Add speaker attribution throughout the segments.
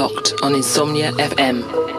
Speaker 1: locked on Insomnia FM.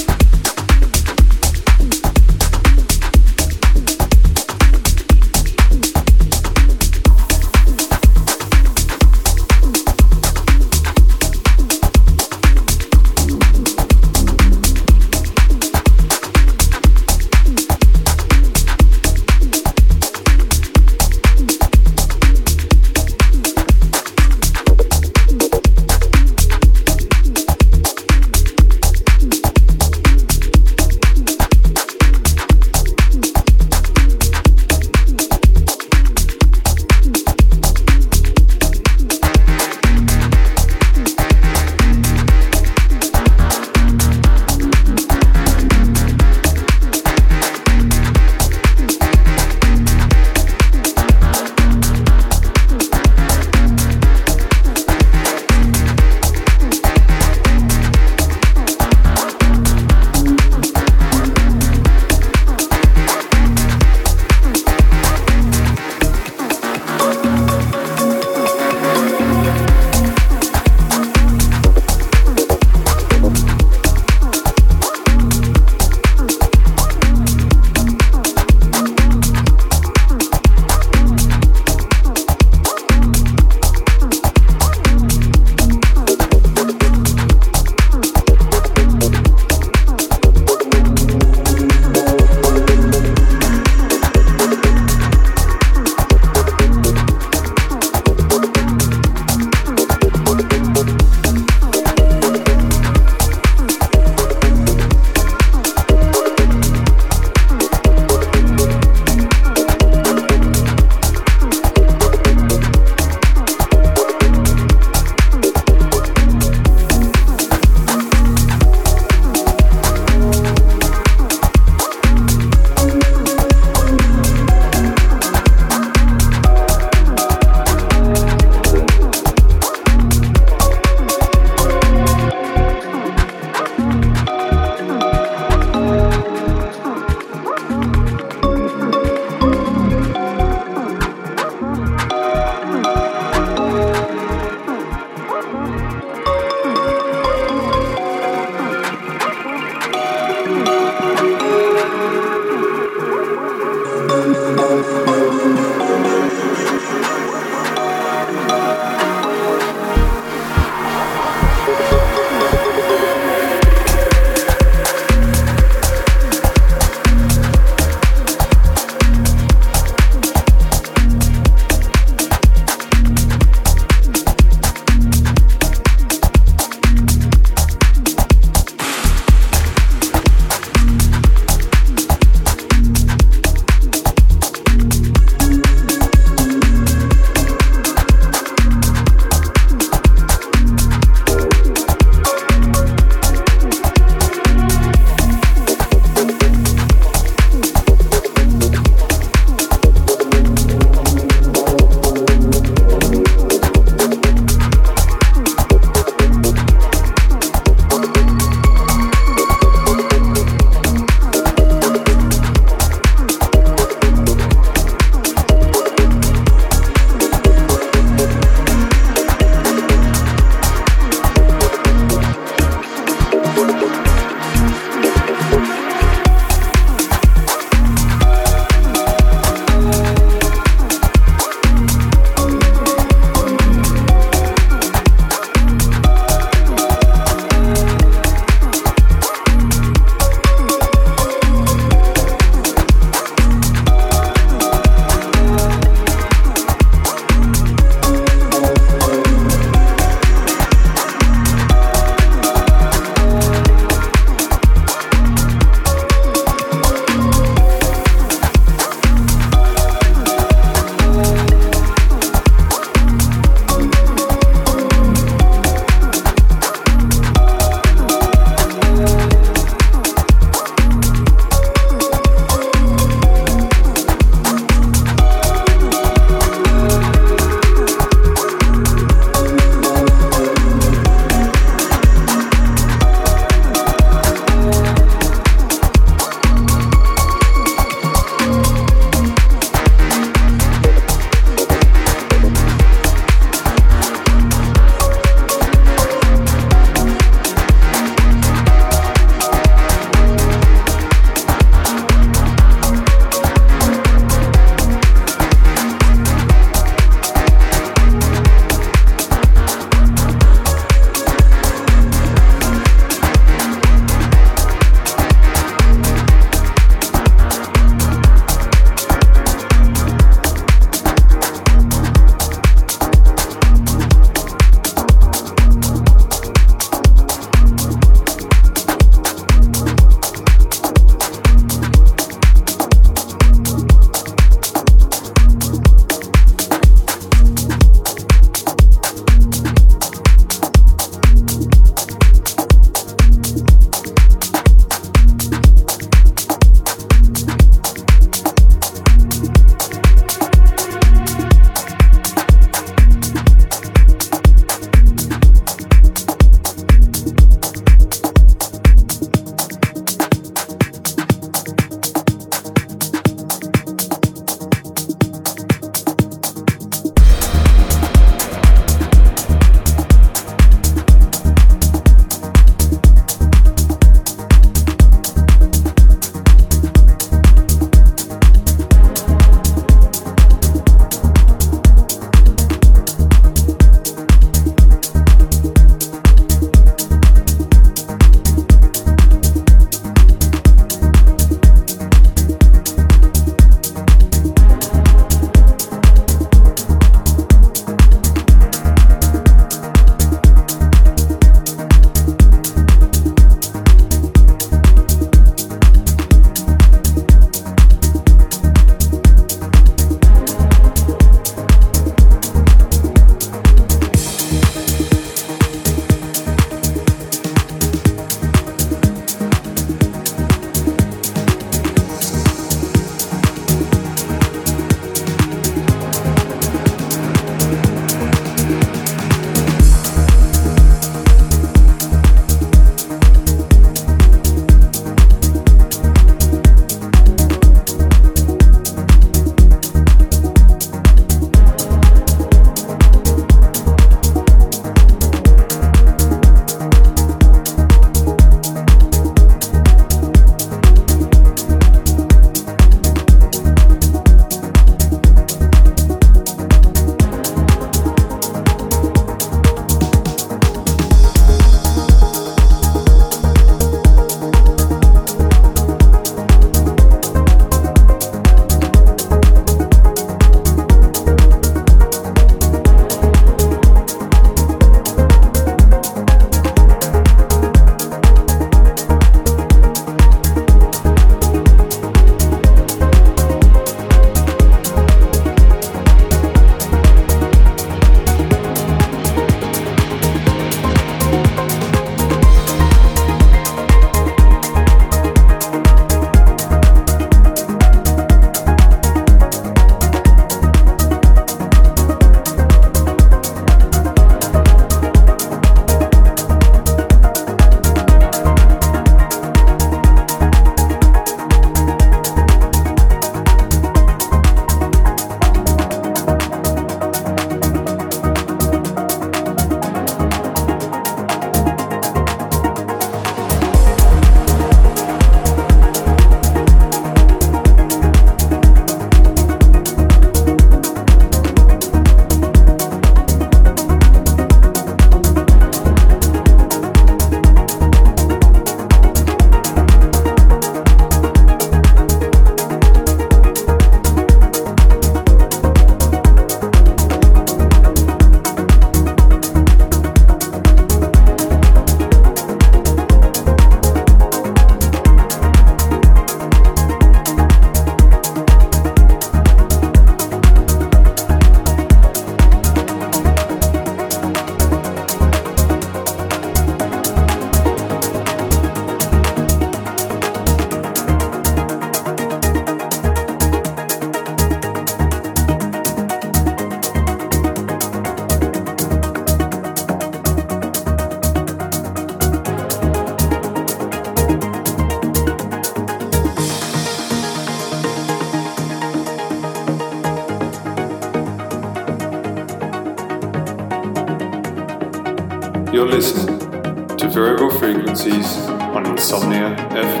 Speaker 2: Frequencies on Insomnia FM.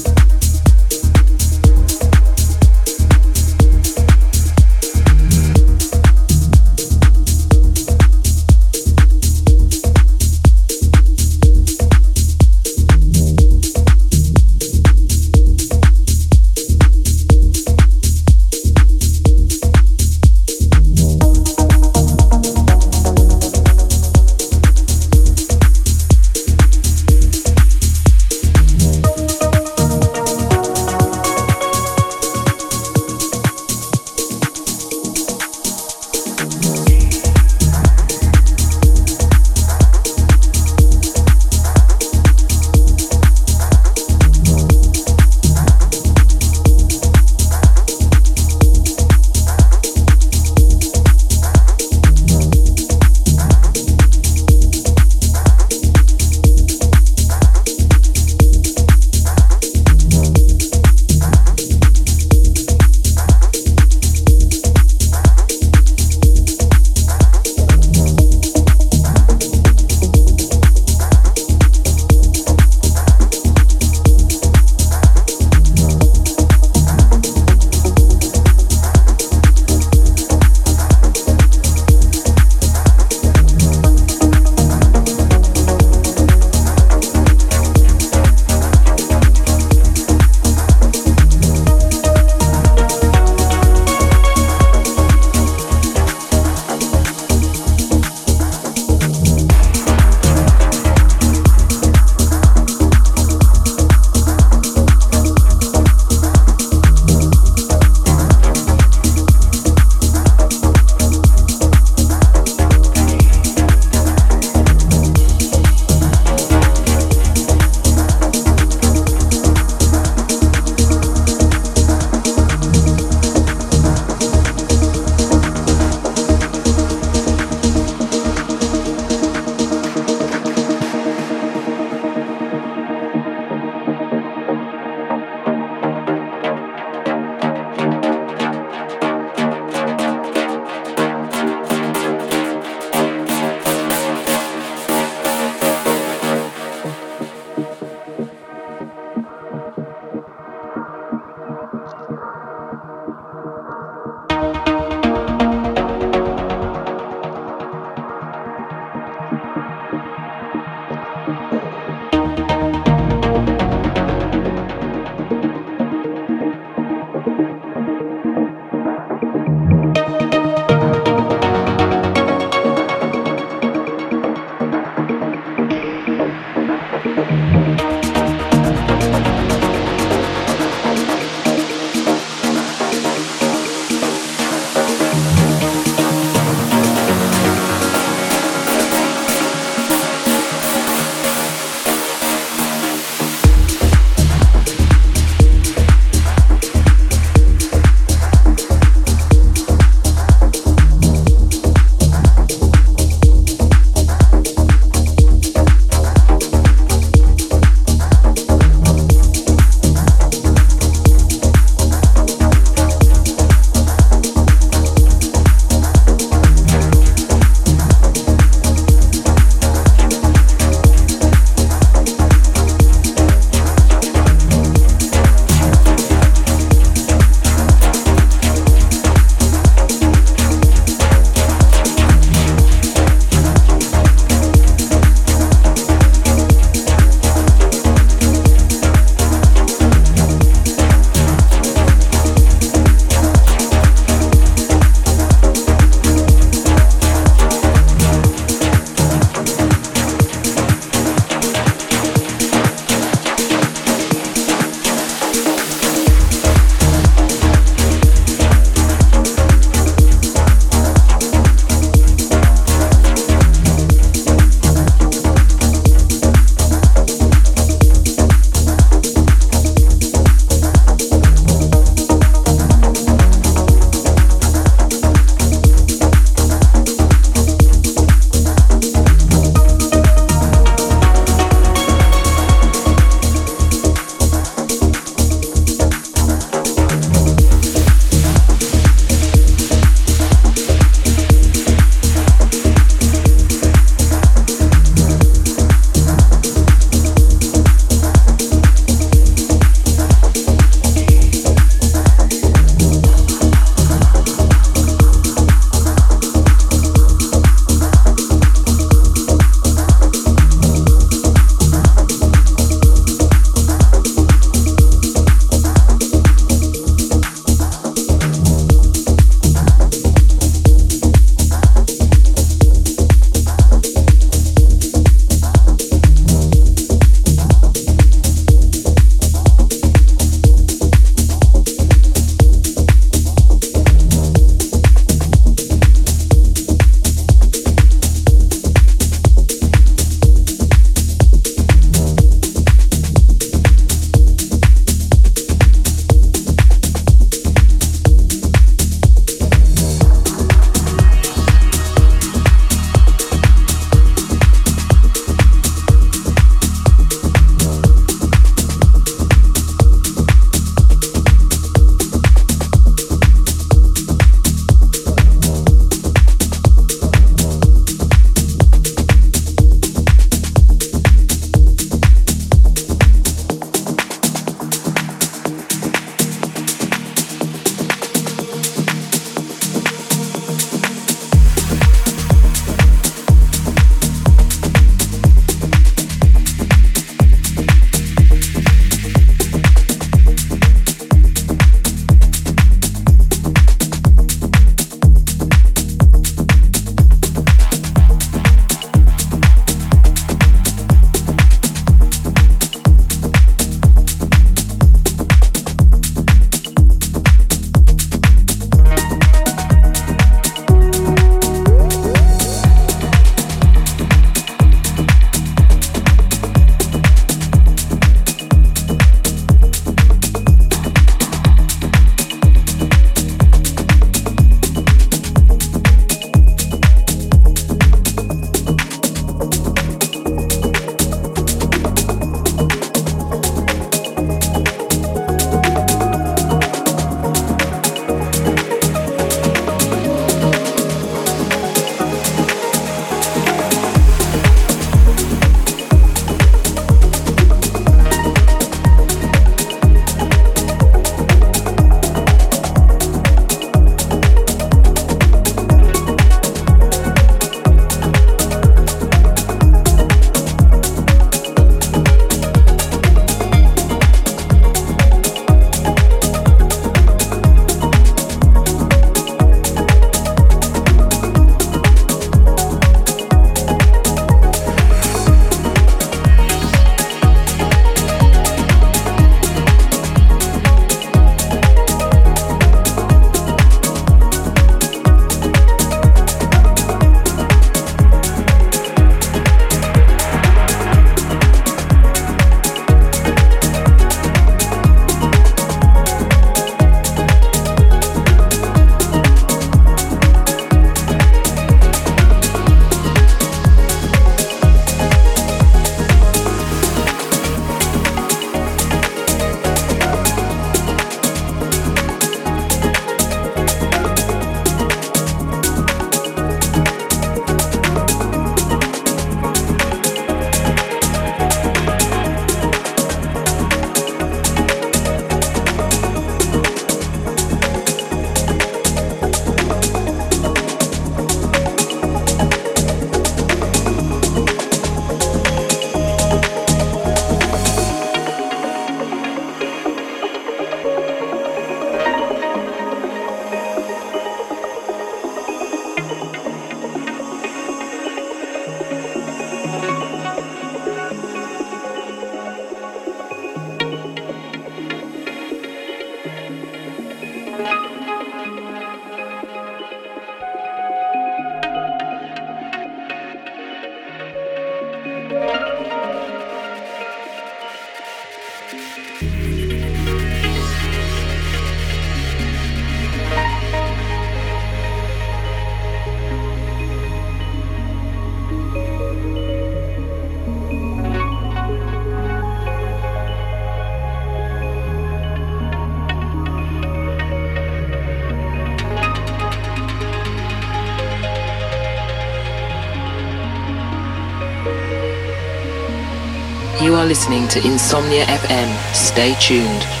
Speaker 1: Listening to Insomnia FM. Stay tuned.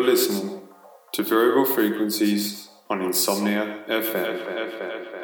Speaker 2: You're listening to Variable Frequencies on Insomnia FM.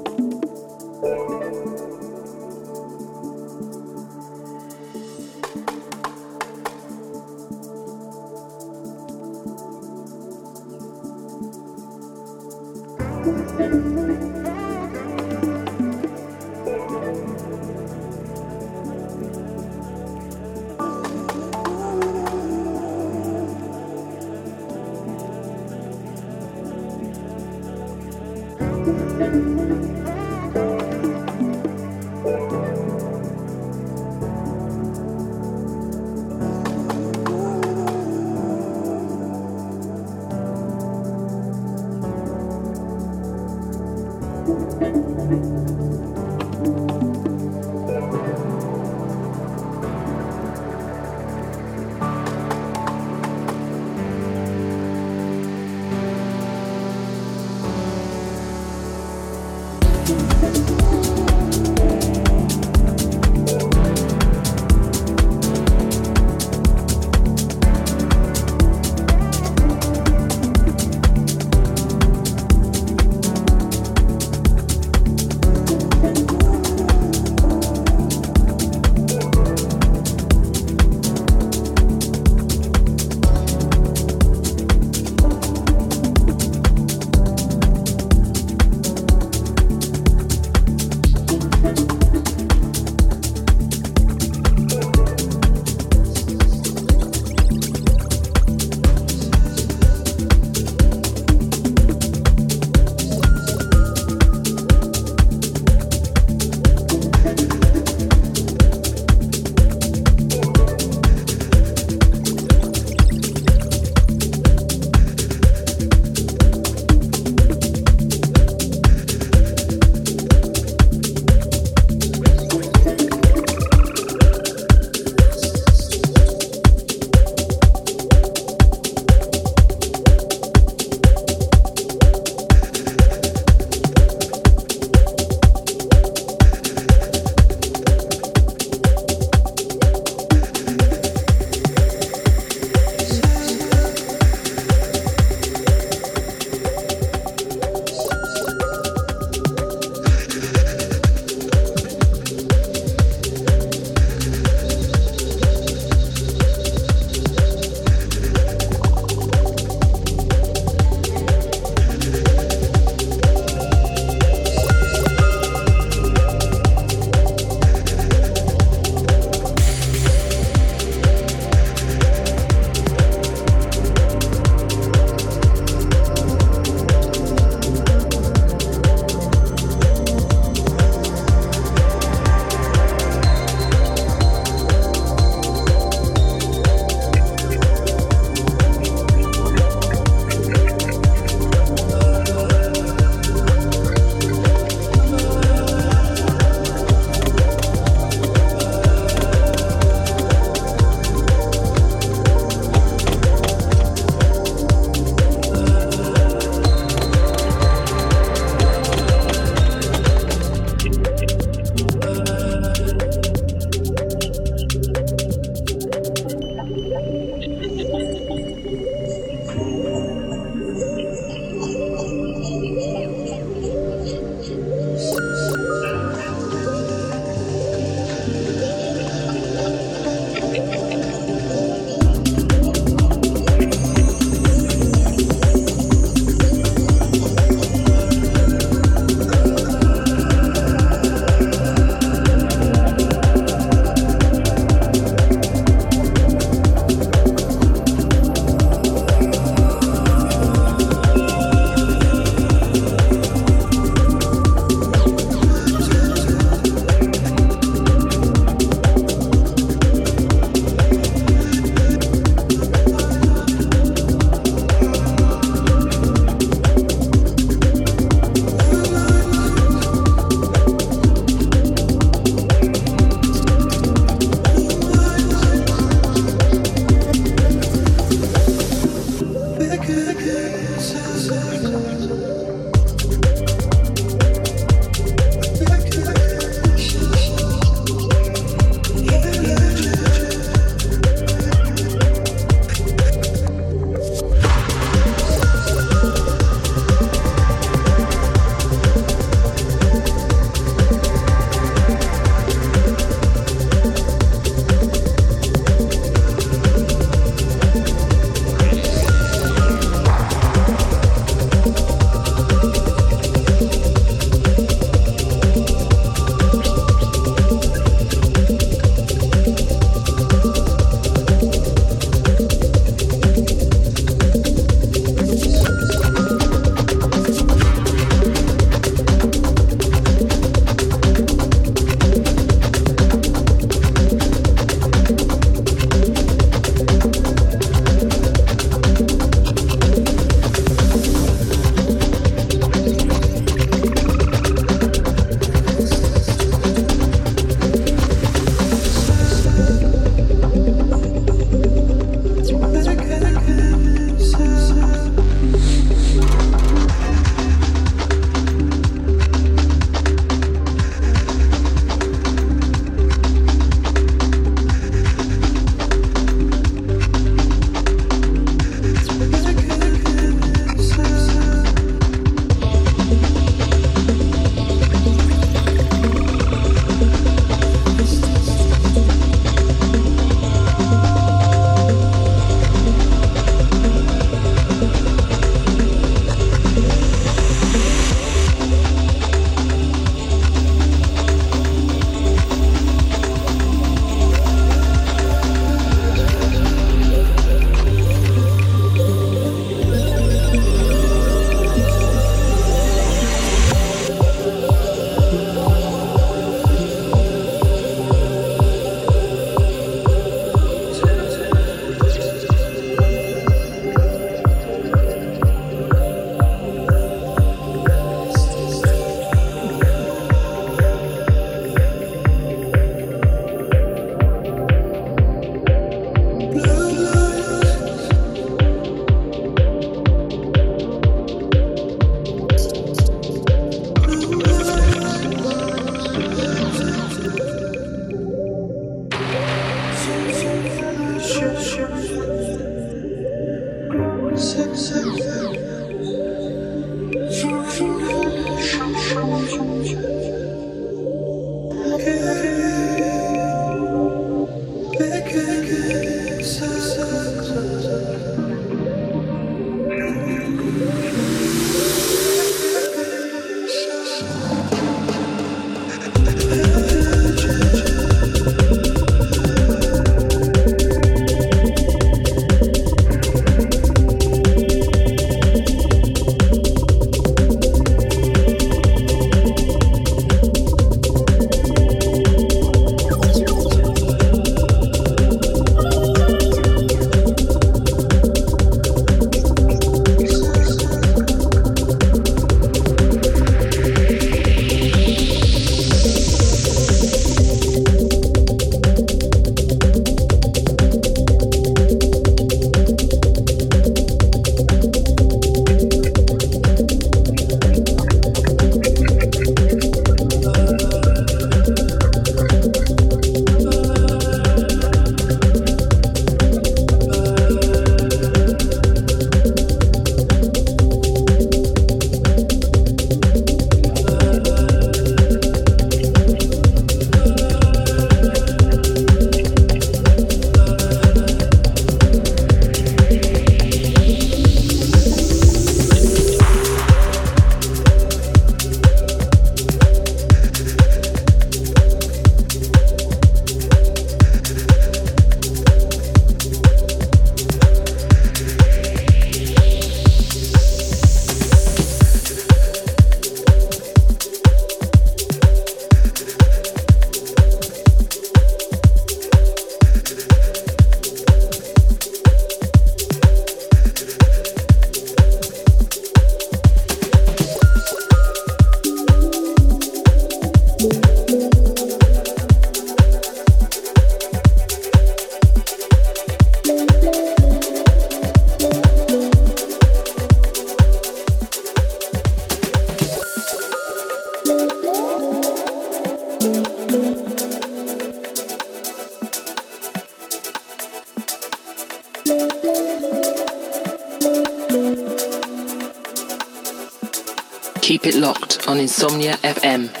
Speaker 1: Insomnia FM.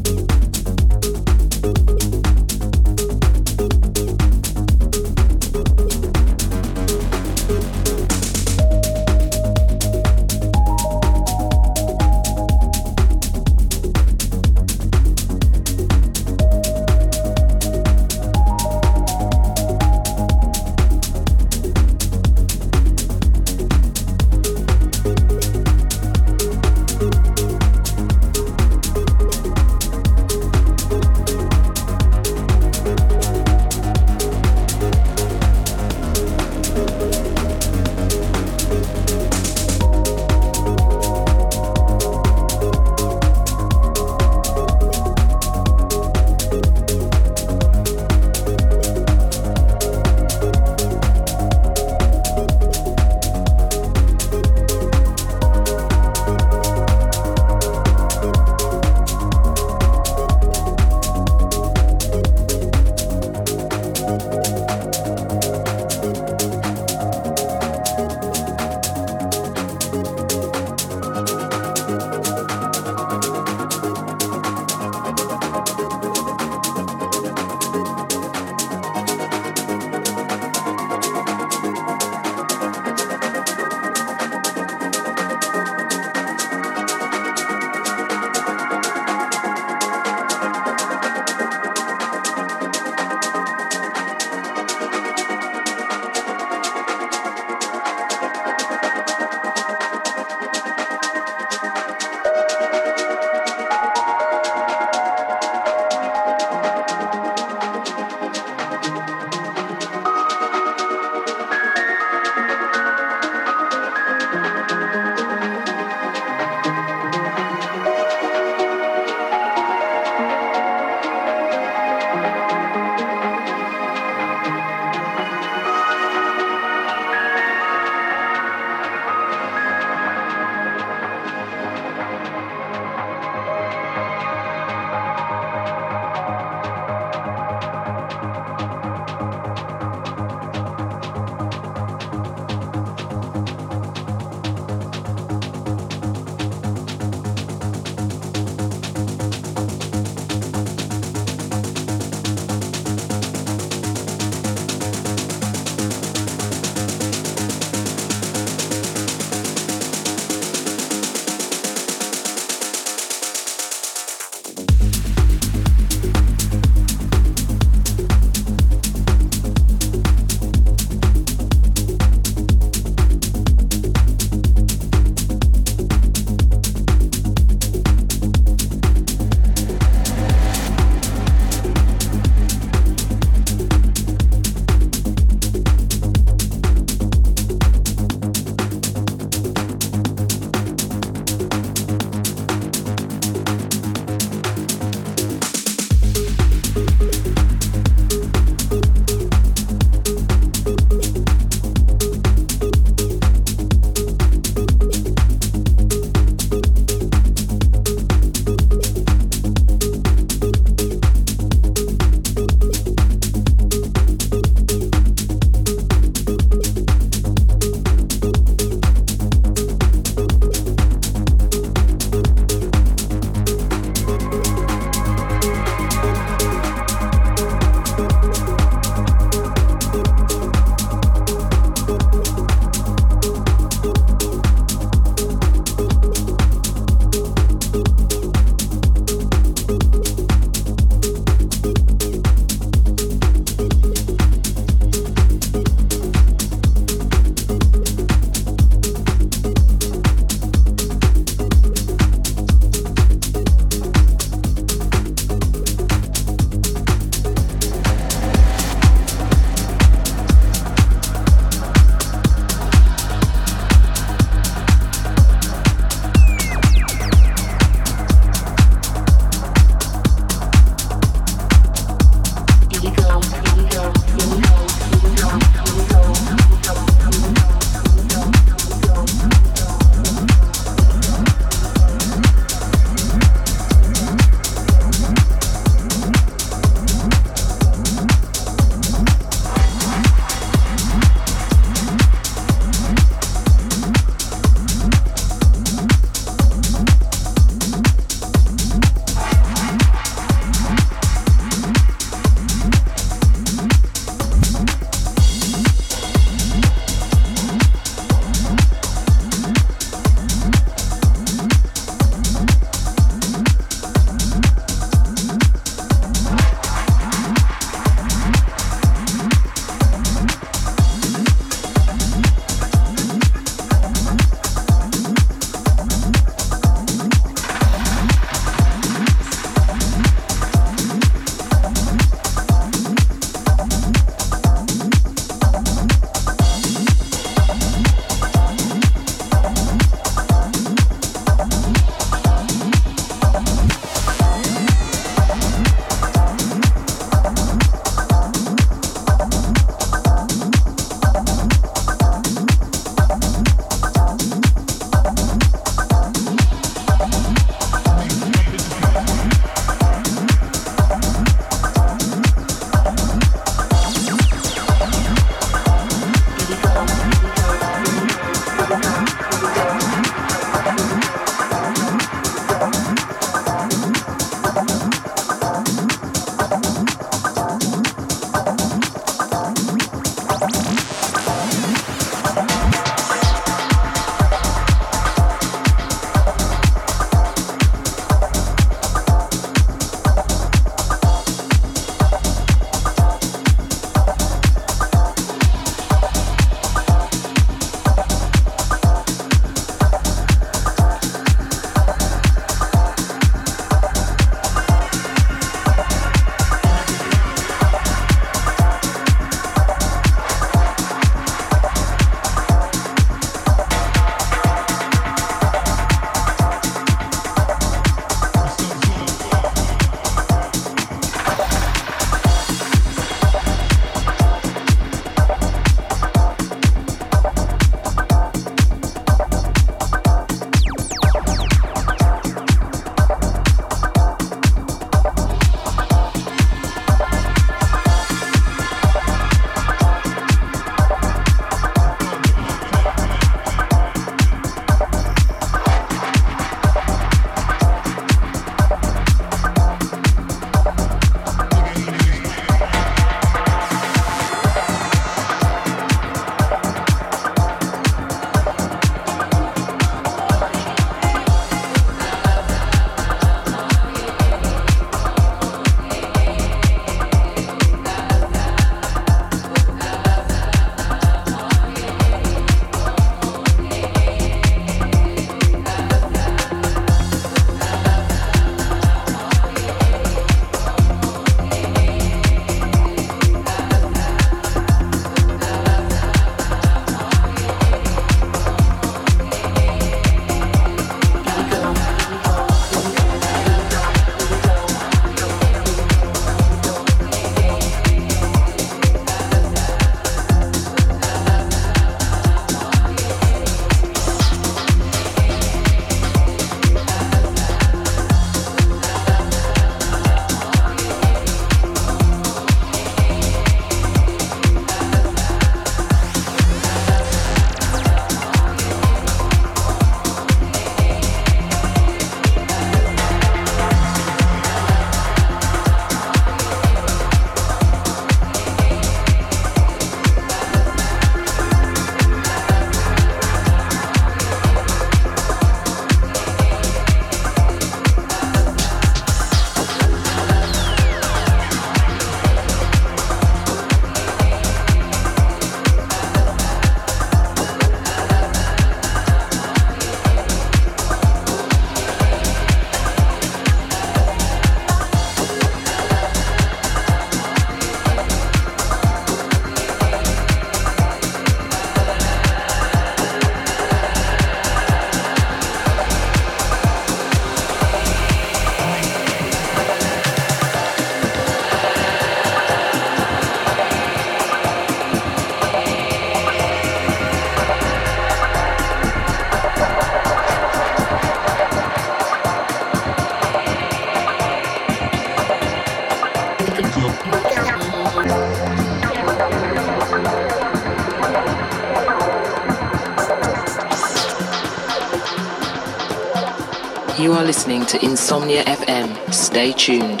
Speaker 2: Listening to Insomnia FM.
Speaker 1: Stay tuned.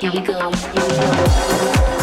Speaker 3: Here we go. Here we go.